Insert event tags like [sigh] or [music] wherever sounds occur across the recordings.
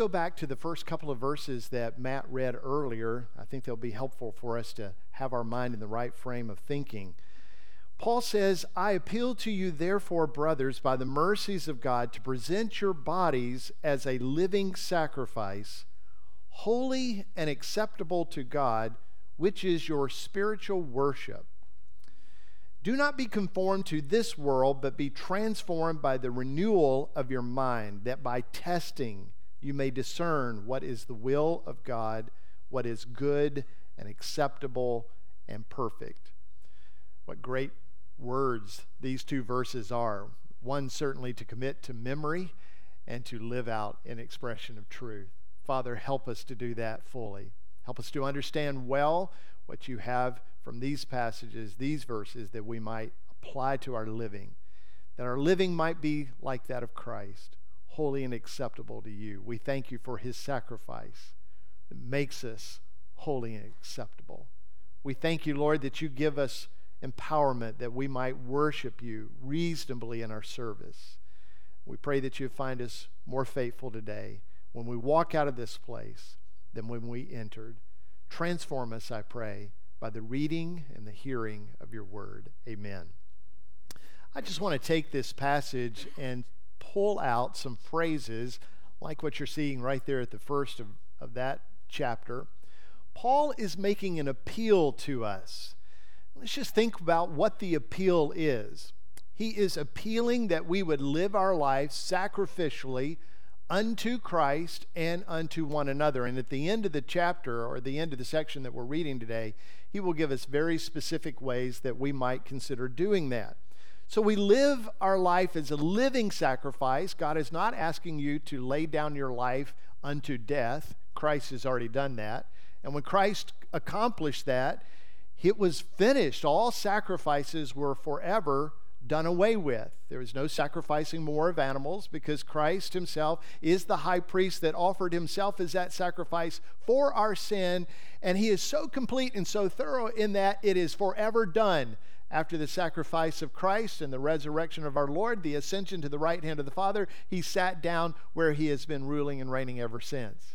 go back to the first couple of verses that Matt read earlier. I think they'll be helpful for us to have our mind in the right frame of thinking. Paul says, I appeal to you, therefore, brothers, by the mercies of God, to present your bodies as a living sacrifice, holy and acceptable to God, which is your spiritual worship. Do not be conformed to this world, but be transformed by the renewal of your mind, that by testing you may discern what is the will of God, what is good and acceptable and perfect. What great words these two verses are. One certainly to commit to memory and to live out in expression of truth. Father, help us to do that fully. Help us to understand well what you have from these passages, these verses, that we might apply to our living, that our living might be like that of Christ, holy and acceptable to you. We thank you for his sacrifice that makes us holy and acceptable. We thank you, Lord, that you give us empowerment that we might worship you reasonably in our service. We pray that you find us more faithful today when we walk out of this place than when we entered. Transform us, I pray, by the reading and the hearing of your word. Amen. I just want to take this passage and pull out some phrases like what you're seeing right there at the first of, of that chapter. Paul is making an appeal to us. Let's just think about what the appeal is. He is appealing that we would live our lives sacrificially unto Christ and unto one another. And at the end of the chapter, or the end of the section that we're reading today, he will give us very specific ways that we might consider doing that. So we live our life as a living sacrifice. God is not asking you to lay down your life unto death. Christ has already done that. And when Christ accomplished that, it was finished. All sacrifices were forever done away with. There is no sacrificing more of animals because Christ himself is the high priest that offered himself as that sacrifice for our sin. And he is so complete and so thorough in that it is forever done. After the sacrifice of Christ and the resurrection of our Lord, the ascension to the right hand of the Father, he sat down where he has been ruling and reigning ever since.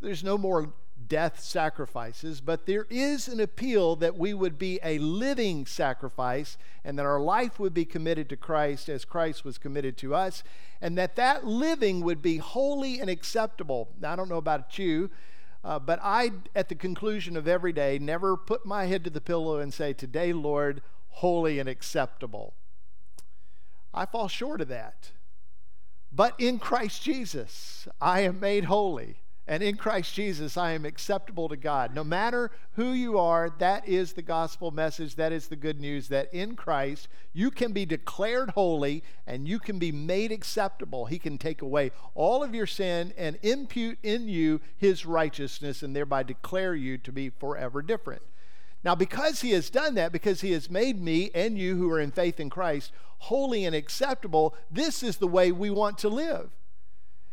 There's no more death sacrifices, but there is an appeal that we would be a living sacrifice and that our life would be committed to Christ as Christ was committed to us, and that that living would be holy and acceptable. Now, I don't know about you, uh, but I, at the conclusion of every day, never put my head to the pillow and say, Today, Lord, holy and acceptable. I fall short of that. But in Christ Jesus, I am made holy. And in Christ Jesus, I am acceptable to God. No matter who you are, that is the gospel message. That is the good news that in Christ, you can be declared holy and you can be made acceptable. He can take away all of your sin and impute in you his righteousness and thereby declare you to be forever different. Now, because he has done that, because he has made me and you who are in faith in Christ holy and acceptable, this is the way we want to live.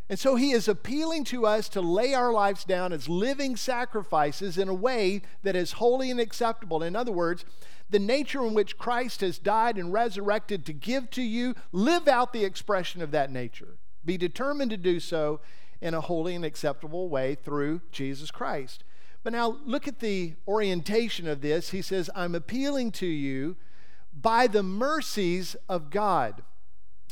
And so he is appealing to us to lay our lives down as living sacrifices in a way that is holy and acceptable. In other words, the nature in which Christ has died and resurrected to give to you, live out the expression of that nature. Be determined to do so in a holy and acceptable way through Jesus Christ. But now look at the orientation of this. He says, I'm appealing to you by the mercies of God.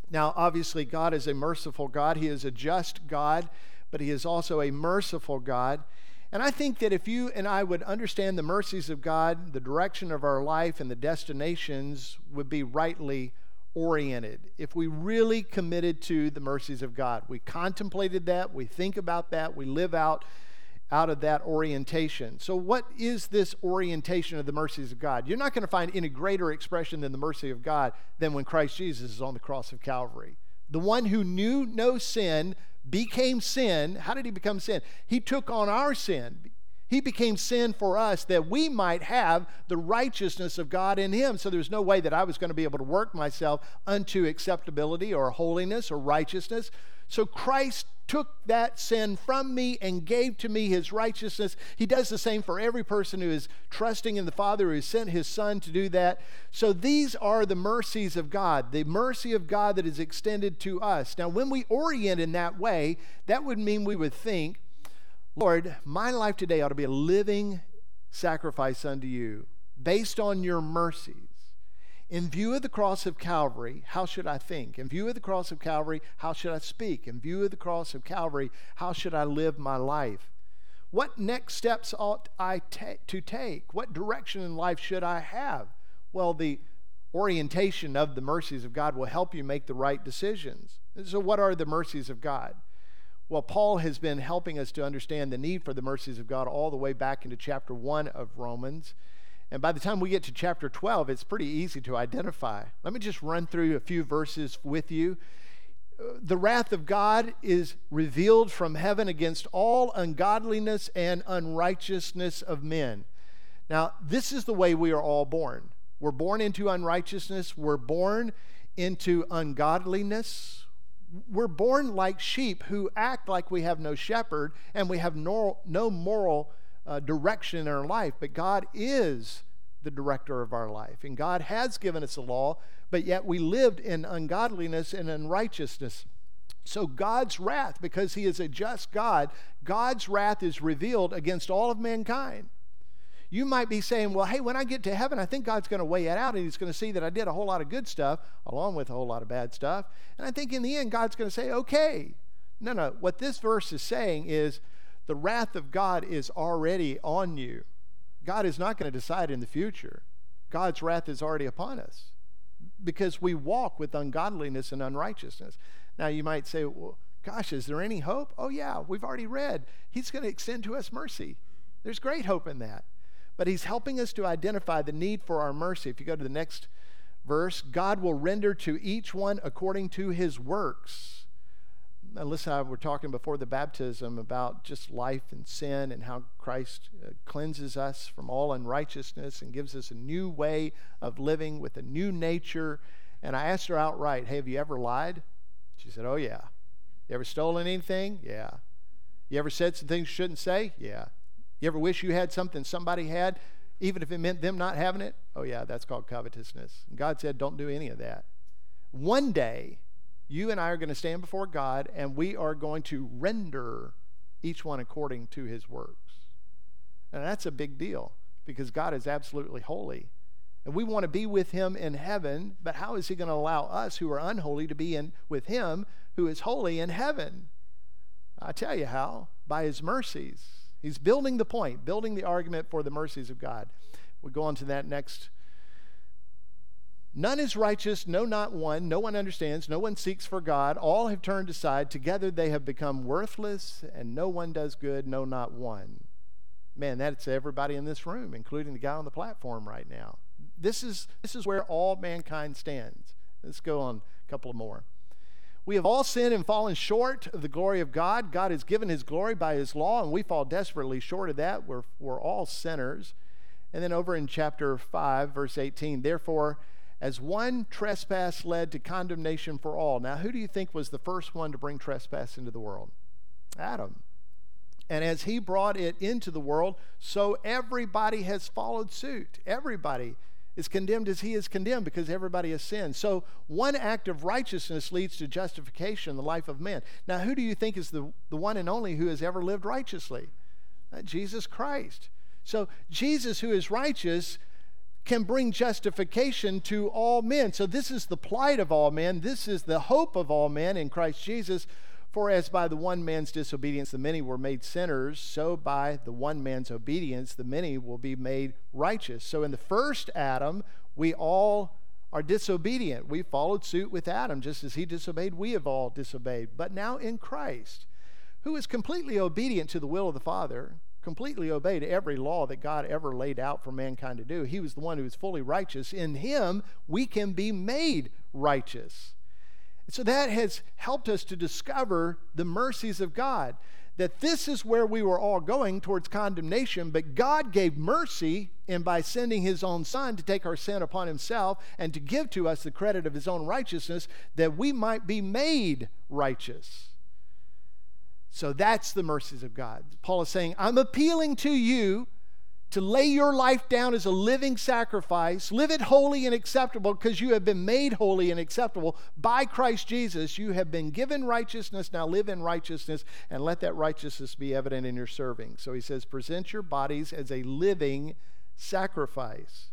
Now, obviously, God is a merciful God. He is a just God, but He is also a merciful God. And I think that if you and I would understand the mercies of God, the direction of our life and the destinations would be rightly oriented. If we really committed to the mercies of God, we contemplated that, we think about that, we live out out of that orientation. So, what is this orientation of the mercies of God? You're not going to find any greater expression than the mercy of God than when Christ Jesus is on the cross of Calvary. The one who knew no sin became sin. How did he become sin? He took on our sin. He became sin for us that we might have the righteousness of God in him. So there's no way that I was going to be able to work myself unto acceptability or holiness or righteousness. So Christ took that sin from me and gave to me his righteousness. He does the same for every person who is trusting in the Father, who sent his Son to do that. So these are the mercies of God, the mercy of God that is extended to us. Now, when we orient in that way, that would mean we would think, Lord, my life today ought to be a living sacrifice unto you based on your mercies. In view of the cross of Calvary, how should I think? In view of the cross of Calvary, how should I speak? In view of the cross of Calvary, how should I live my life? What next steps ought I ta- to take? What direction in life should I have? Well, the orientation of the mercies of God will help you make the right decisions. So, what are the mercies of God? Well, Paul has been helping us to understand the need for the mercies of God all the way back into chapter 1 of Romans. And by the time we get to chapter 12, it's pretty easy to identify. Let me just run through a few verses with you. The wrath of God is revealed from heaven against all ungodliness and unrighteousness of men. Now, this is the way we are all born. We're born into unrighteousness, we're born into ungodliness. We're born like sheep who act like we have no shepherd and we have no, no moral uh, direction in our life, but God is the director of our life. And God has given us a law, but yet we lived in ungodliness and unrighteousness. So God's wrath, because He is a just God, God's wrath is revealed against all of mankind. You might be saying, well, hey, when I get to heaven, I think God's going to weigh it out and He's going to see that I did a whole lot of good stuff along with a whole lot of bad stuff. And I think in the end, God's going to say, okay. No, no. What this verse is saying is the wrath of God is already on you. God is not going to decide in the future. God's wrath is already upon us because we walk with ungodliness and unrighteousness. Now, you might say, well, gosh, is there any hope? Oh, yeah, we've already read. He's going to extend to us mercy. There's great hope in that. But He's helping us to identify the need for our mercy. If you go to the next verse, God will render to each one according to his works. Alyssa listen, I were talking before the baptism about just life and sin and how Christ uh, cleanses us from all unrighteousness and gives us a new way of living with a new nature. And I asked her outright, Hey, have you ever lied? She said, Oh, yeah. You ever stolen anything? Yeah. You ever said some things you shouldn't say? Yeah. You ever wish you had something somebody had, even if it meant them not having it? Oh, yeah, that's called covetousness. And God said, Don't do any of that. One day, you and I are going to stand before God and we are going to render each one according to his works. And that's a big deal because God is absolutely holy. And we want to be with him in heaven, but how is he going to allow us who are unholy to be in with him who is holy in heaven? I tell you how, by his mercies. He's building the point, building the argument for the mercies of God. We go on to that next None is righteous, no, not one. No one understands, no one seeks for God. All have turned aside. Together they have become worthless, and no one does good, no, not one. Man, that's everybody in this room, including the guy on the platform right now. This is, this is where all mankind stands. Let's go on a couple of more. We have all sinned and fallen short of the glory of God. God has given his glory by his law, and we fall desperately short of that. We're, we're all sinners. And then over in chapter 5, verse 18, therefore, as one trespass led to condemnation for all. Now, who do you think was the first one to bring trespass into the world? Adam. And as he brought it into the world, so everybody has followed suit. Everybody is condemned as he is condemned because everybody has sinned. So one act of righteousness leads to justification in the life of man. Now, who do you think is the, the one and only who has ever lived righteously? Uh, Jesus Christ. So Jesus, who is righteous, can bring justification to all men. So, this is the plight of all men. This is the hope of all men in Christ Jesus. For as by the one man's disobedience the many were made sinners, so by the one man's obedience the many will be made righteous. So, in the first Adam, we all are disobedient. We followed suit with Adam. Just as he disobeyed, we have all disobeyed. But now in Christ, who is completely obedient to the will of the Father, completely obeyed every law that God ever laid out for mankind to do. He was the one who was fully righteous. In him, we can be made righteous. So that has helped us to discover the mercies of God. that this is where we were all going towards condemnation, but God gave mercy in by sending his own son to take our sin upon himself and to give to us the credit of his own righteousness that we might be made righteous. So that's the mercies of God. Paul is saying, I'm appealing to you to lay your life down as a living sacrifice, live it holy and acceptable because you have been made holy and acceptable by Christ Jesus. You have been given righteousness. Now live in righteousness and let that righteousness be evident in your serving. So he says, present your bodies as a living sacrifice.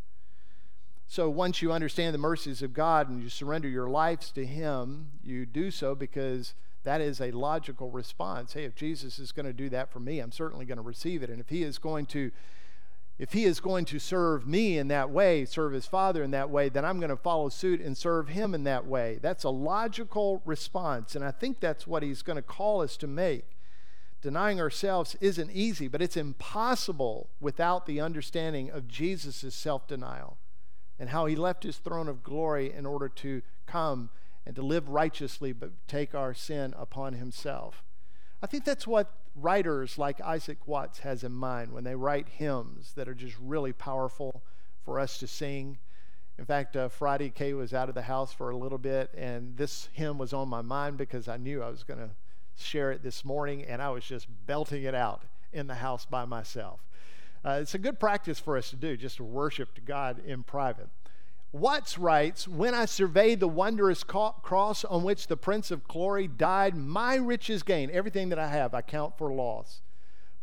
So once you understand the mercies of God and you surrender your lives to Him, you do so because that is a logical response. Hey, if Jesus is going to do that for me, I'm certainly going to receive it. And if He is going to if he is going to serve me in that way, serve his father in that way, then I'm going to follow suit and serve him in that way. That's a logical response, and I think that's what he's going to call us to make. Denying ourselves isn't easy, but it's impossible without the understanding of Jesus' self denial and how he left his throne of glory in order to come and to live righteously, but take our sin upon himself. I think that's what writers like Isaac Watts has in mind when they write hymns that are just really powerful for us to sing. In fact, uh, Friday, Kay was out of the house for a little bit, and this hymn was on my mind because I knew I was going to share it this morning, and I was just belting it out in the house by myself. Uh, it's a good practice for us to do, just to worship to God in private. Watts writes, When I survey the wondrous cross on which the Prince of Glory died, my riches gain. Everything that I have, I count for loss,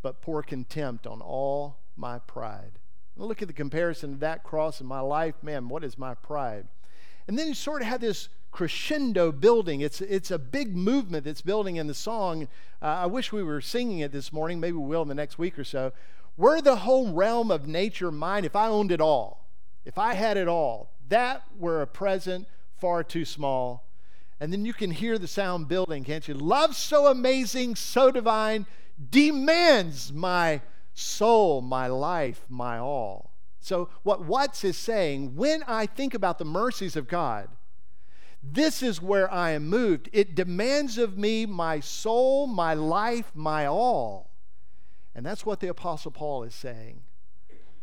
but pour contempt on all my pride. look at the comparison of that cross in my life. Man, what is my pride? And then you sort of have this crescendo building. It's, it's a big movement that's building in the song. Uh, I wish we were singing it this morning. Maybe we will in the next week or so. Were the whole realm of nature mine if I owned it all? If I had it all, that were a present far too small. And then you can hear the sound building, can't you? Love so amazing, so divine, demands my soul, my life, my all. So, what Watts is saying, when I think about the mercies of God, this is where I am moved. It demands of me my soul, my life, my all. And that's what the Apostle Paul is saying.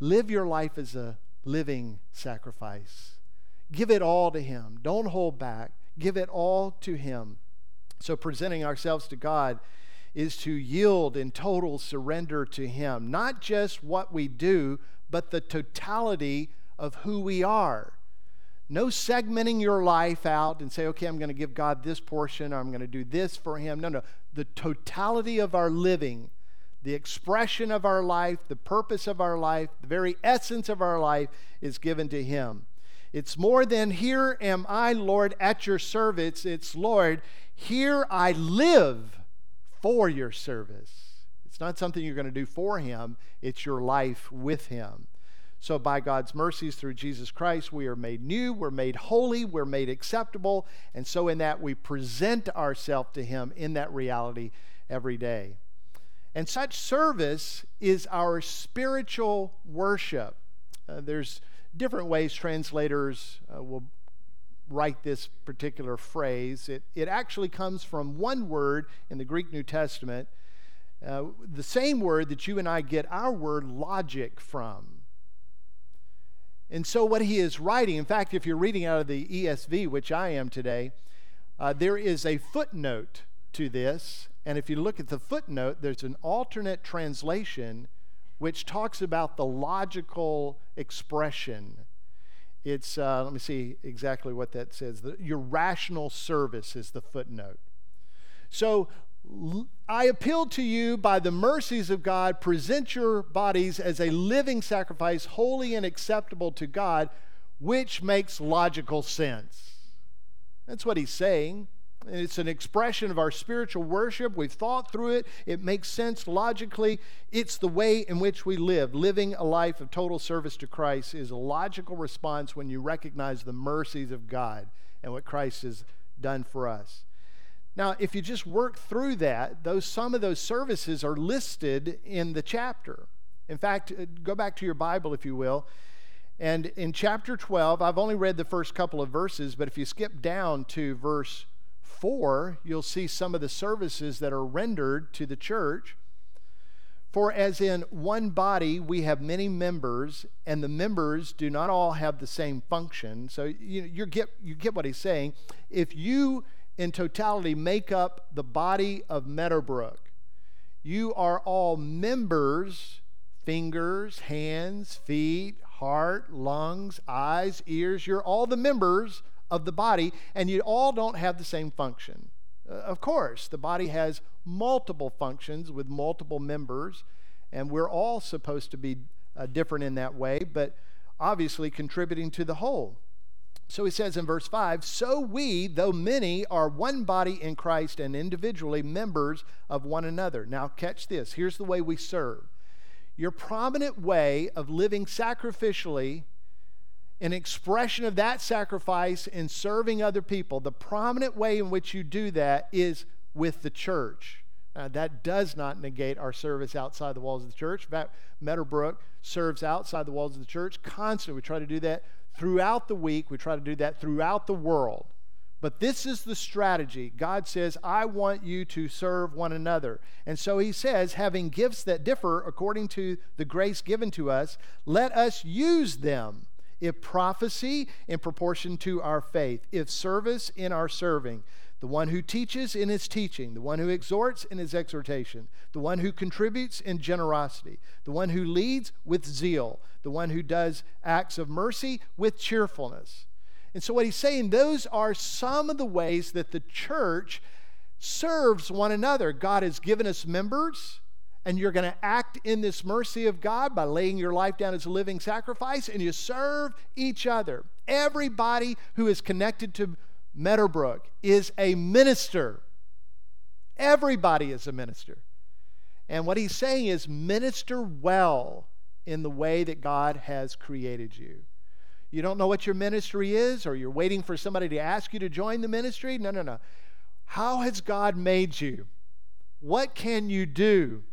Live your life as a living sacrifice. Give it all to Him. Don't hold back. Give it all to Him. So, presenting ourselves to God is to yield in total surrender to Him, not just what we do, but the totality of who we are. No segmenting your life out and say, okay, I'm going to give God this portion, or I'm going to do this for Him. No, no. The totality of our living the expression of our life, the purpose of our life, the very essence of our life is given to Him. It's more than, Here am I, Lord, at your service. It's, Lord, here I live for your service. It's not something you're going to do for Him, it's your life with Him. So, by God's mercies through Jesus Christ, we are made new, we're made holy, we're made acceptable. And so, in that, we present ourselves to Him in that reality every day. And such service is our spiritual worship. Uh, there's different ways translators uh, will write this particular phrase. It, it actually comes from one word in the Greek New Testament, uh, the same word that you and I get our word logic from. And so, what he is writing, in fact, if you're reading out of the ESV, which I am today, uh, there is a footnote to this, and if you look at the footnote, there's an alternate translation which talks about the logical expression. It's, uh, let me see exactly what that says. The, your rational service is the footnote. So I appeal to you by the mercies of God, present your bodies as a living sacrifice, holy and acceptable to God, which makes logical sense. That's what he's saying. It's an expression of our spiritual worship. We've thought through it. It makes sense logically. It's the way in which we live. Living a life of total service to Christ is a logical response when you recognize the mercies of God and what Christ has done for us. Now, if you just work through that, those some of those services are listed in the chapter. In fact, uh, go back to your Bible if you will. And in chapter 12, I've only read the first couple of verses, but if you skip down to verse 4, you'll see some of the services that are rendered to the church. For as in one body we have many members, and the members do not all have the same function. So you, you, get, you get what he's saying. If you, in totality, make up the body of Meadowbrook, you are all members fingers, hands, feet, heart, lungs, eyes, ears. You're all the members of the body, and you all don't have the same function. Uh, of course, the body has multiple functions with multiple members, and we're all supposed to be uh, different in that way, but obviously contributing to the whole. So he says in verse 5 So we, though many, are one body in Christ and individually members of one another. Now, catch this. Here's the way we serve your prominent way of living sacrificially an expression of that sacrifice in serving other people, the prominent way in which you do that is with the church. Uh, that does not negate our service outside the walls of the church. In fact, Meadowbrook serves outside the walls of the church constantly. We try to do that throughout the week, we try to do that throughout the world. But this is the strategy. God says, I want you to serve one another. And so he says, having gifts that differ according to the grace given to us, let us use them if prophecy in proportion to our faith, if service in our serving, the one who teaches in his teaching, the one who exhorts in his exhortation, the one who contributes in generosity, the one who leads with zeal, the one who does acts of mercy with cheerfulness. And so, what he's saying, those are some of the ways that the church serves one another. God has given us members and you're going to act in this mercy of God by laying your life down as a living sacrifice, and you serve each other. Everybody who is connected to Meadowbrook is a minister. Everybody is a minister. And what he's saying is minister well in the way that God has created you. You don't know what your ministry is, or you're waiting for somebody to ask you to join the ministry? No, no, no. How has God made you? What can you do?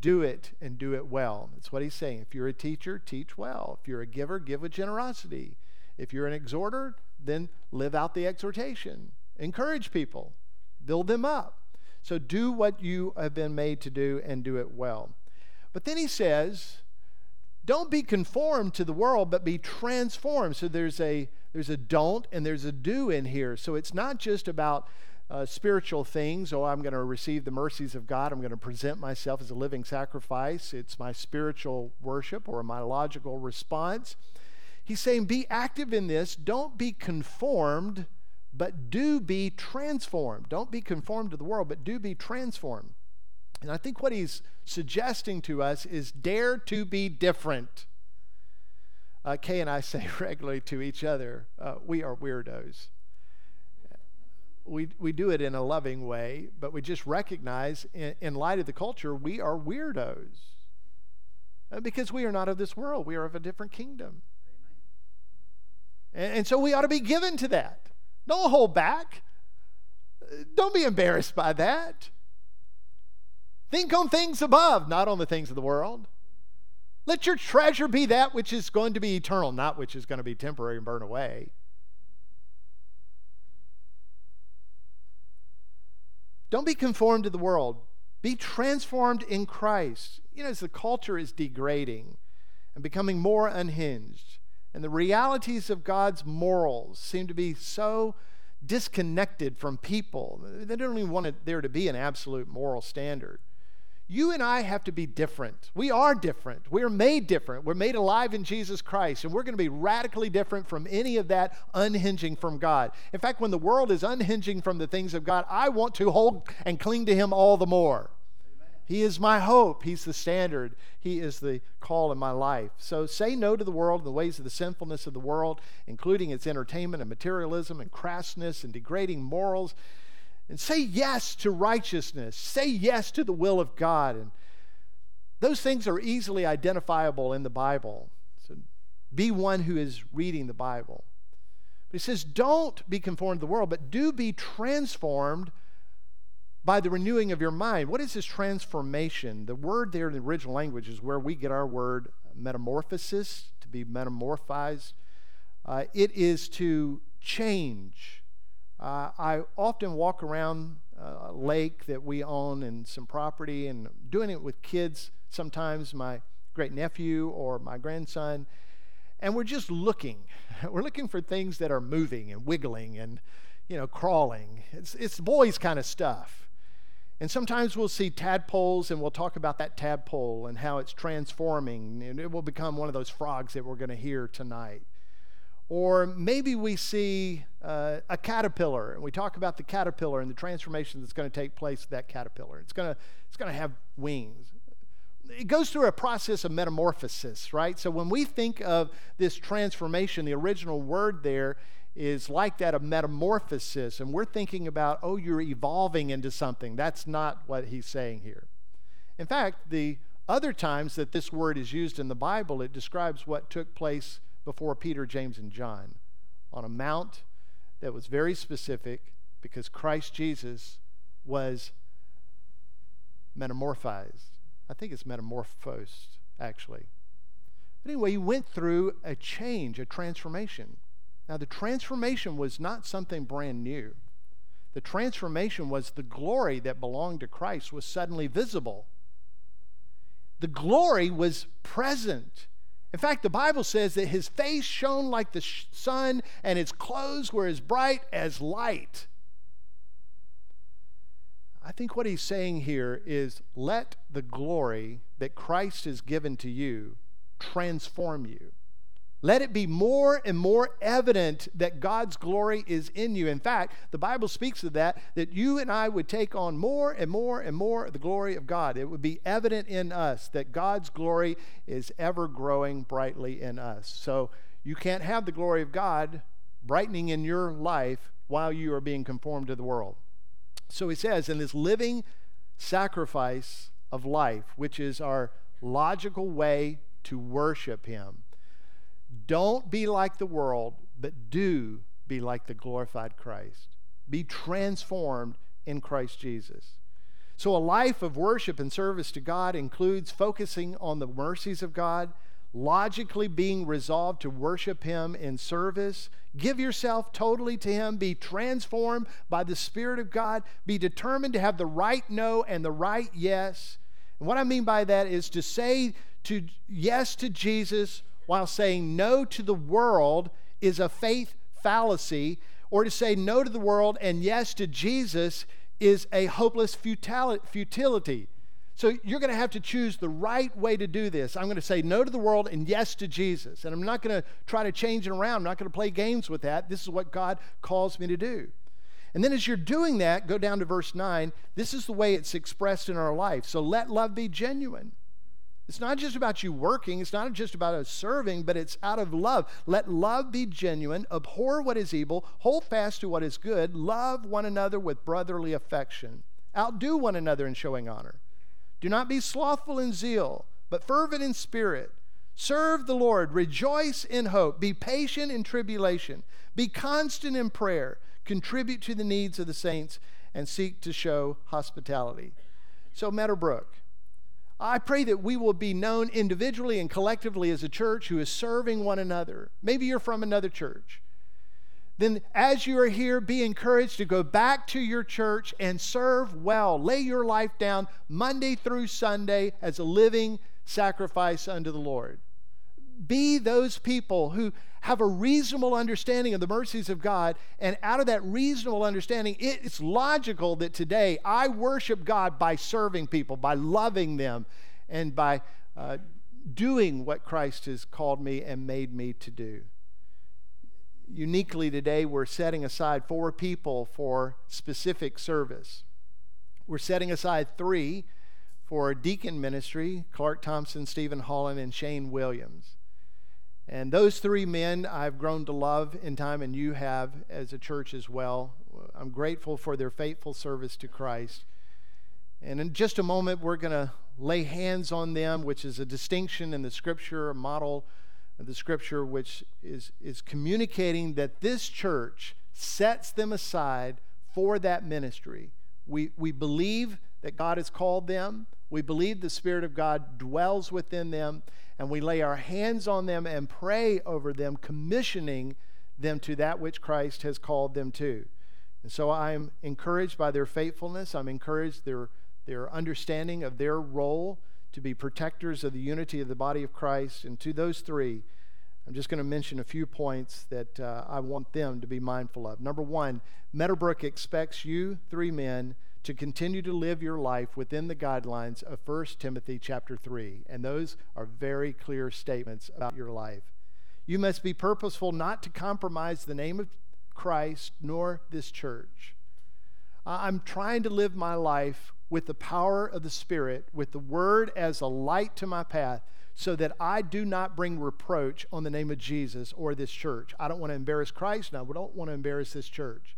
Do it and do it well. That's what he's saying. If you're a teacher, teach well. If you're a giver, give with generosity. If you're an exhorter, then live out the exhortation. Encourage people, build them up. So do what you have been made to do and do it well. But then he says, don't be conformed to the world, but be transformed. So there's a there's a don't and there's a do in here. So it's not just about uh, spiritual things. Oh, I'm going to receive the mercies of God. I'm going to present myself as a living sacrifice. It's my spiritual worship or my logical response. He's saying, be active in this. Don't be conformed, but do be transformed. Don't be conformed to the world, but do be transformed. And I think what he's suggesting to us is dare to be different. Uh, Kay and I [laughs] say regularly to each other, uh, we are weirdos we, we do it in a loving way, but we just recognize, in, in light of the culture, we are weirdos. Uh, because we are not of this world, we are of a different kingdom. And, and so we ought to be given to that. Don't hold back. Uh, don't be embarrassed by that. Think on things above, not on the things of the world. Let your treasure be that which is going to be eternal, not which is going to be temporary and burn away. Don't be conformed to the world. Be transformed in Christ. You know, as the culture is degrading and becoming more unhinged, and the realities of God's morals seem to be so disconnected from people, they don't even want it, there to be an absolute moral standard. You and I have to be different. We are different. We're made different. We're made alive in Jesus Christ, and we're going to be radically different from any of that unhinging from God. In fact, when the world is unhinging from the things of God, I want to hold and cling to Him all the more. Amen. He is my hope. He's the standard. He is the call in my life. So say no to the world and the ways of the sinfulness of the world, including its entertainment and materialism and crassness and degrading morals and say yes to righteousness, say yes to the will of God. And those things are easily identifiable in the Bible. So be one who is reading the Bible. But he says, don't be conformed to the world, but do be transformed by the renewing of your mind. What is this transformation? The word there in the original language is where we get our word metamorphosis, to be metamorphized. Uh, it is to change Uh, I often walk around a lake that we own and some property and doing it with kids, sometimes my great nephew or my grandson, and we're just looking. [laughs] We're looking for things that are moving and wiggling and, you know, crawling. It's, it's boys' kind of stuff. And sometimes we'll see tadpoles and we'll talk about that tadpole and how it's transforming and it will become one of those frogs that we're going to hear tonight. Or maybe we see uh, a caterpillar and we talk about the caterpillar and the transformation that's going to take place with that caterpillar. It's going to, it's going to have wings. It goes through a process of metamorphosis, right? So when we think of this transformation, the original word there is like that of metamorphosis, and we're thinking about, oh, you're evolving into something. That's not what he's saying here. In fact, the other times that this word is used in the Bible, it describes what took place before Peter, James, and John on a mount that was very specific because Christ Jesus was metamorphized. I think it's metamorphosed, actually. But anyway, he went through a change, a transformation. Now, the transformation was not something brand new. The transformation was the glory that belonged to Christ was suddenly visible. The glory was present. In fact, the Bible says that his face shone like the sun and his clothes were as bright as light. I think what he's saying here is let the glory that Christ has given to you transform you. Let it be more and more evident that God's glory is in you. In fact, the Bible speaks of that, that you and I would take on more and more and more of the glory of God. It would be evident in us that God's glory is ever growing brightly in us. So you can't have the glory of God brightening in your life while you are being conformed to the world. So he says, in this living sacrifice of life, which is our logical way to worship Him don't be like the world, but do be like the glorified Christ. Be transformed in Christ Jesus. So, a life of worship and service to God includes focusing on the mercies of God, logically being resolved to worship Him in service. Give yourself totally to Him. Be transformed by the Spirit of God. Be determined to have the right no and the right yes. And what I mean by that is to say to yes to Jesus while saying no to the world is a faith fallacy, or to say no to the world and yes to Jesus is a hopeless futility. So you're going to have to choose the right way to do this. I'm going to say no to the world and yes to Jesus. And I'm not going to try to change it around. I'm not going to play games with that. This is what God calls me to do. And then as you're doing that, go down to verse 9. This is the way it's expressed in our life. So let love be genuine. It's not just about you working, it's not just about us serving, but it's out of love. Let love be genuine, abhor what is evil, hold fast to what is good, love one another with brotherly affection, outdo one another in showing honor. Do not be slothful in zeal, but fervent in spirit. Serve the Lord, rejoice in hope, be patient in tribulation, be constant in prayer, contribute to the needs of the saints, and seek to show hospitality. So, Meadowbrook, I pray that we will be known individually and collectively as a church who is serving one another. Maybe you're from another church. Then, as you are here, be encouraged to go back to your church and serve well. Lay your life down Monday through Sunday as a living sacrifice unto the Lord. Be those people who have a reasonable understanding of the mercies of God. And out of that reasonable understanding, it's logical that today I worship God by serving people, by loving them, and by uh, doing what Christ has called me and made me to do. Uniquely today, we're setting aside four people for specific service. We're setting aside three for deacon ministry Clark Thompson, Stephen Holland, and Shane Williams. And those three men I've grown to love in time, and you have as a church as well. I'm grateful for their faithful service to Christ. And in just a moment, we're going to lay hands on them, which is a distinction in the scripture, a model of the scripture, which is, is communicating that this church sets them aside for that ministry. We, we believe that God has called them, we believe the Spirit of God dwells within them, and we lay our hands on them and pray over them, commissioning them to that which Christ has called them to. And so I'm encouraged by their faithfulness. I'm encouraged their, their understanding of their role to be protectors of the unity of the body of Christ. And to those three, I'm just going to mention a few points that uh, I want them to be mindful of. Number one, Meadowbrook expects you, three men, to continue to live your life within the guidelines of 1 Timothy chapter 3. And those are very clear statements about your life. You must be purposeful not to compromise the name of Christ nor this church. I'm trying to live my life with the power of the Spirit, with the Word as a light to my path, so that I do not bring reproach on the name of Jesus or this church. I don't want to embarrass Christ, and I don't want to embarrass this church.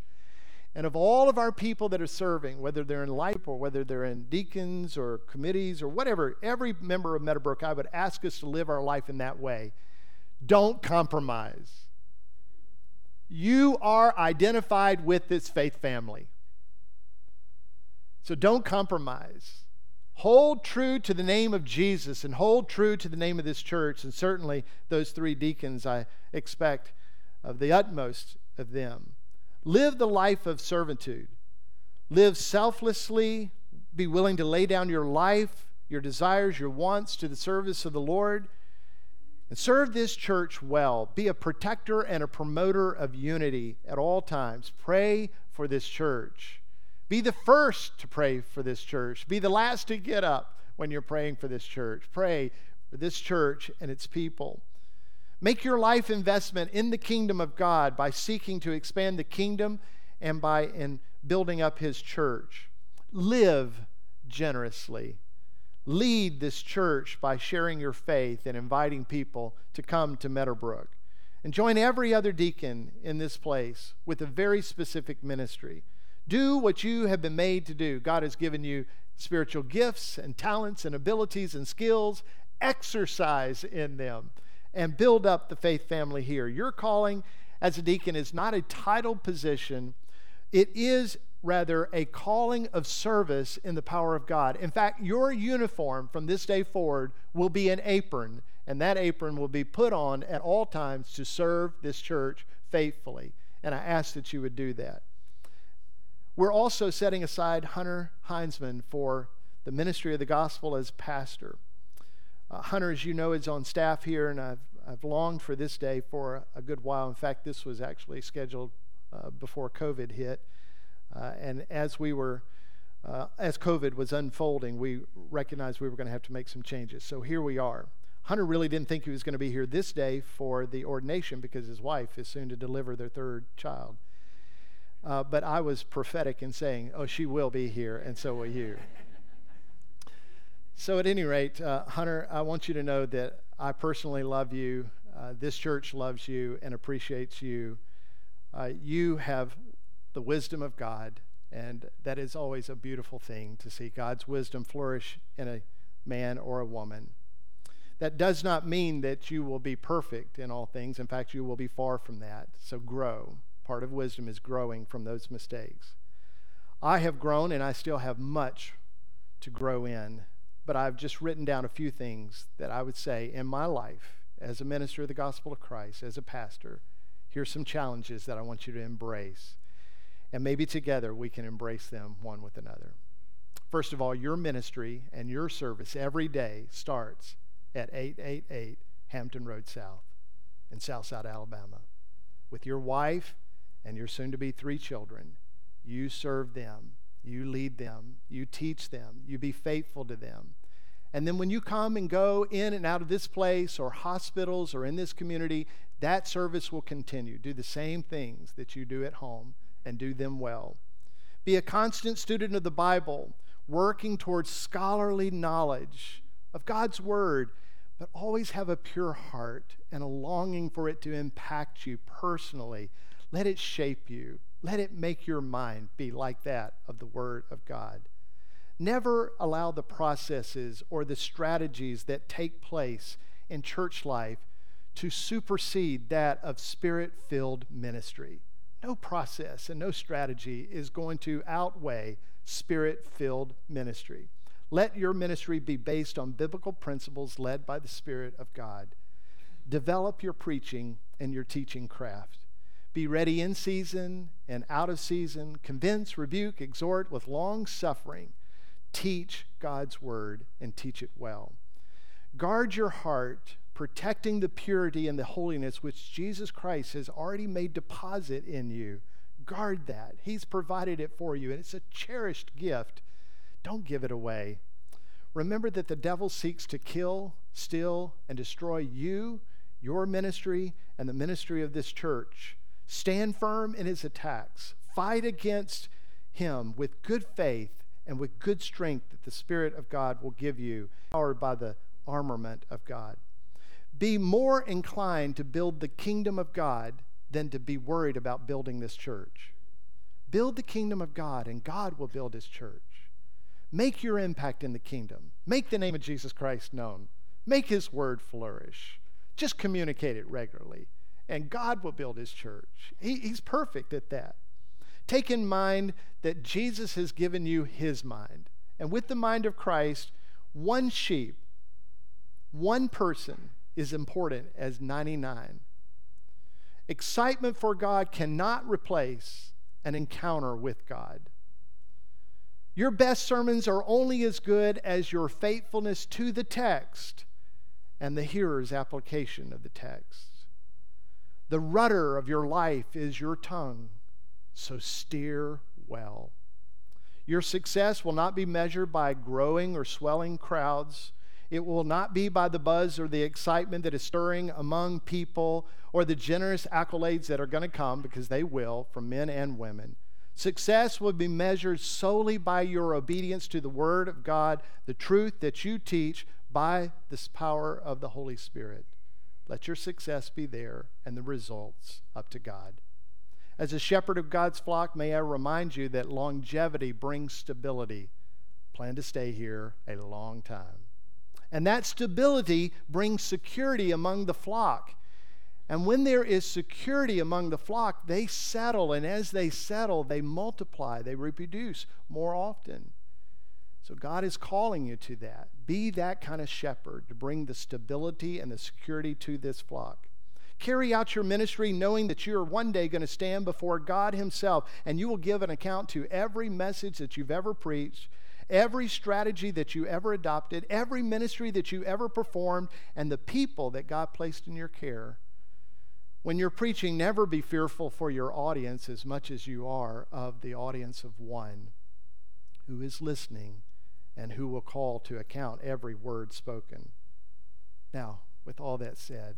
And of all of our people that are serving, whether they're in life or whether they're in deacons or committees or whatever, every member of Meadowbrook, I would ask us to live our life in that way. Don't compromise. You are identified with this faith family. So don't compromise. Hold true to the name of Jesus and hold true to the name of this church. And certainly, those three deacons, I expect of the utmost of them. Live the life of servitude. Live selflessly. Be willing to lay down your life, your desires, your wants to the service of the Lord. And serve this church well. Be a protector and a promoter of unity at all times. Pray for this church. Be the first to pray for this church. Be the last to get up when you're praying for this church. Pray for this church and its people. Make your life investment in the kingdom of God by seeking to expand the kingdom and by in building up his church. Live generously. Lead this church by sharing your faith and inviting people to come to Meadowbrook. And join every other deacon in this place with a very specific ministry. Do what you have been made to do. God has given you spiritual gifts and talents and abilities and skills. Exercise in them and build up the faith family here. Your calling as a deacon is not a title position, it is rather a calling of service in the power of God. In fact, your uniform from this day forward will be an apron, and that apron will be put on at all times to serve this church faithfully. And I ask that you would do that. We're also setting aside Hunter Heinzman for the ministry of the gospel as pastor. Uh, Hunter, as you know, is on staff here, and I've, I've longed for this day for a, good while. In fact, this was actually scheduled uh, before COVID hit. Uh, and as we were, uh, as COVID was unfolding, we recognized we were going to have to make some changes. So here we are. Hunter really didn't think he was going to be here this day for the ordination because his wife is soon to deliver their third child. Uh, but I was prophetic in saying, oh, she will be here, and so will you. So, at any rate, uh, Hunter, I want you to know that I personally love you. Uh, this church loves you and appreciates you. Uh, you have the wisdom of God, and that is always a beautiful thing to see God's wisdom flourish in a man or a woman. That does not mean that you will be perfect in all things. In fact, you will be far from that. So grow. Part of wisdom is growing from those mistakes. I have grown and I still have much to grow in, but I've just written down a few things that I would say in my life as a minister of the gospel of Christ, as a pastor. Here's some challenges that I want you to embrace. And maybe together we can embrace them one with another. First of all, your ministry and your service every day starts at 888 Hampton Road South in Southside, Alabama, with your wife and your soon to be three children. You serve them, you lead them, you teach them, you be faithful to them. And then when you come and go in and out of this place or hospitals or in this community, that service will continue. Do the same things that you do at home and do them well. Be a constant student of the Bible, working towards scholarly knowledge of God's Word, but always have a pure heart and a longing for it to impact you personally let it shape you. Let it make your mind be like that of the Word of God. Never allow the processes or the strategies that take place in church life to supersede that of spirit filled ministry. No process and no strategy is going to outweigh spirit filled ministry. Let your ministry be based on biblical principles led by the Spirit of God. Develop your preaching and your teaching craft. Be ready in season and out of season. Convince, rebuke, exhort with long suffering. Teach God's word and teach it well. Guard your heart, protecting the purity and the holiness which Jesus Christ has already made deposit in you. Guard that. He's provided it for you, and it's a cherished gift. Don't give it away. Remember that the devil seeks to kill, steal, and destroy you, your ministry, and the ministry of this church. Stand firm in his attacks. Fight against him with good faith and with good strength that the Spirit of God will give you, powered by the armament of God. Be more inclined to build the kingdom of God than to be worried about building this church. Build the kingdom of God, and God will build his church. Make your impact in the kingdom. Make the name of Jesus Christ known. Make his word flourish. Just communicate it regularly and God will build his church. He, he's perfect at that. Take in mind that Jesus has given you his mind. And with the mind of Christ, one sheep, one person is important as 99. Excitement for God cannot replace an encounter with God. Your best sermons are only as good as your faithfulness to the text and the hearer's application of the text. The rudder of your life is your tongue, so steer well. Your success will not be measured by growing or swelling crowds. It will not be by the buzz or the excitement that is stirring among people or the generous accolades that are going to come, because they will, from men and women. Success will be measured solely by your obedience to the Word of God, the truth that you teach by this power of the Holy Spirit. Let your success be there and the results up to God. As a shepherd of God's flock, may I remind you that longevity brings stability. Plan to stay here a long time. And that stability brings security among the flock. And when there is security among the flock, they settle. And as they settle, they multiply, they reproduce more often. So God is calling you to that. Be that kind of shepherd to bring the stability and the security to this flock. Carry out your ministry knowing that you are one day going to stand before God Himself and you will give an account to every message that you've ever preached, every strategy that you ever adopted, every ministry that you ever performed, and the people that God placed in your care. When you're preaching, never be fearful for your audience as much as you are of the audience of one who is listening and who will call to account every word spoken. Now, with all that said,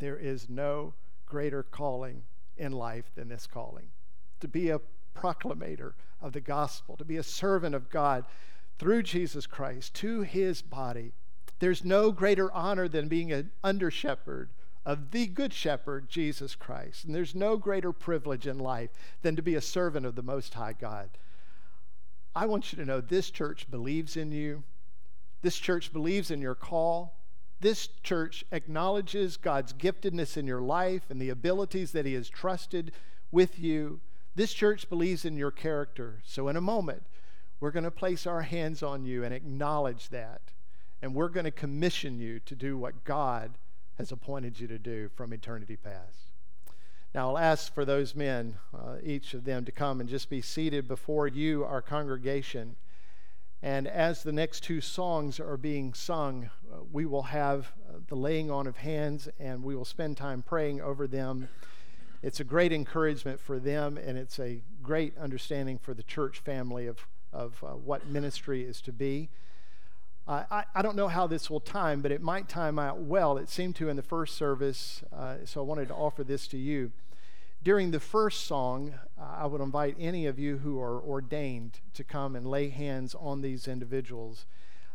there is no greater calling in life than this calling to be a proclamator of the gospel, to be a servant of God through Jesus Christ to his body. There's no greater honor than being an under shepherd of the good shepherd, Jesus Christ. And there's no greater privilege in life than to be a servant of the Most High God. I want you to know this church believes in you. This church believes in your call. This church acknowledges God's giftedness in your life and the abilities that He has trusted with you. This church believes in your character. So, in a moment, we're going to place our hands on you and acknowledge that. And we're going to commission you to do what God has appointed you to do from eternity past. Now, I'll ask for those men, uh, each of them, to come and just be seated before you, our congregation. And as the next two songs are being sung, uh, we will have uh, the laying on of hands and we will spend time praying over them. It's a great encouragement for them, and it's a great understanding for the church family of, of uh, what ministry is to be. I, I, don't know how this will time, but it might time out well. It seemed to in the first service, uh, so I wanted to offer this to you. During the first song, uh, I would invite any of you who are ordained to come and lay hands on these individuals.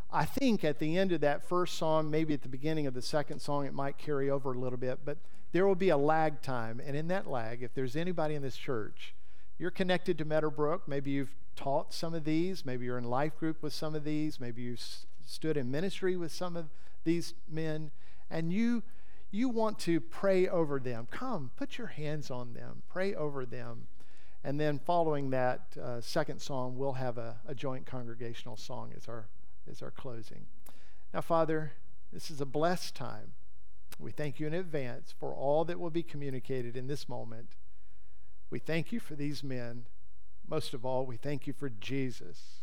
I think at the end of that first song, maybe at the beginning of the second song, it might carry over a little bit, but there will be a lag time. And in that lag, if there's anybody in this church, you're connected to Meadowbrook, maybe you've taught some of these, maybe you're in life group with some of these, maybe you've stood in ministry with some of these men, and you you want to pray over them, come, put your hands on them, pray over them. And then following that uh, second song, we'll have a, a joint congregational song as our, as our closing. Now, Father, this is a blessed time. We thank you in advance for all that will be communicated in this moment. We thank you for these men. Most of all, we thank you for Jesus,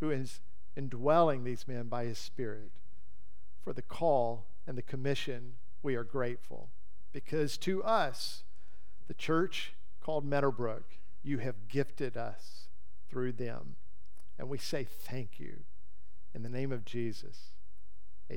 who is indwelling these men by his Spirit. For the call and the commission, we are grateful because to us, the church called Meadowbrook, you have gifted us through them. And we say thank you in the name of Jesus.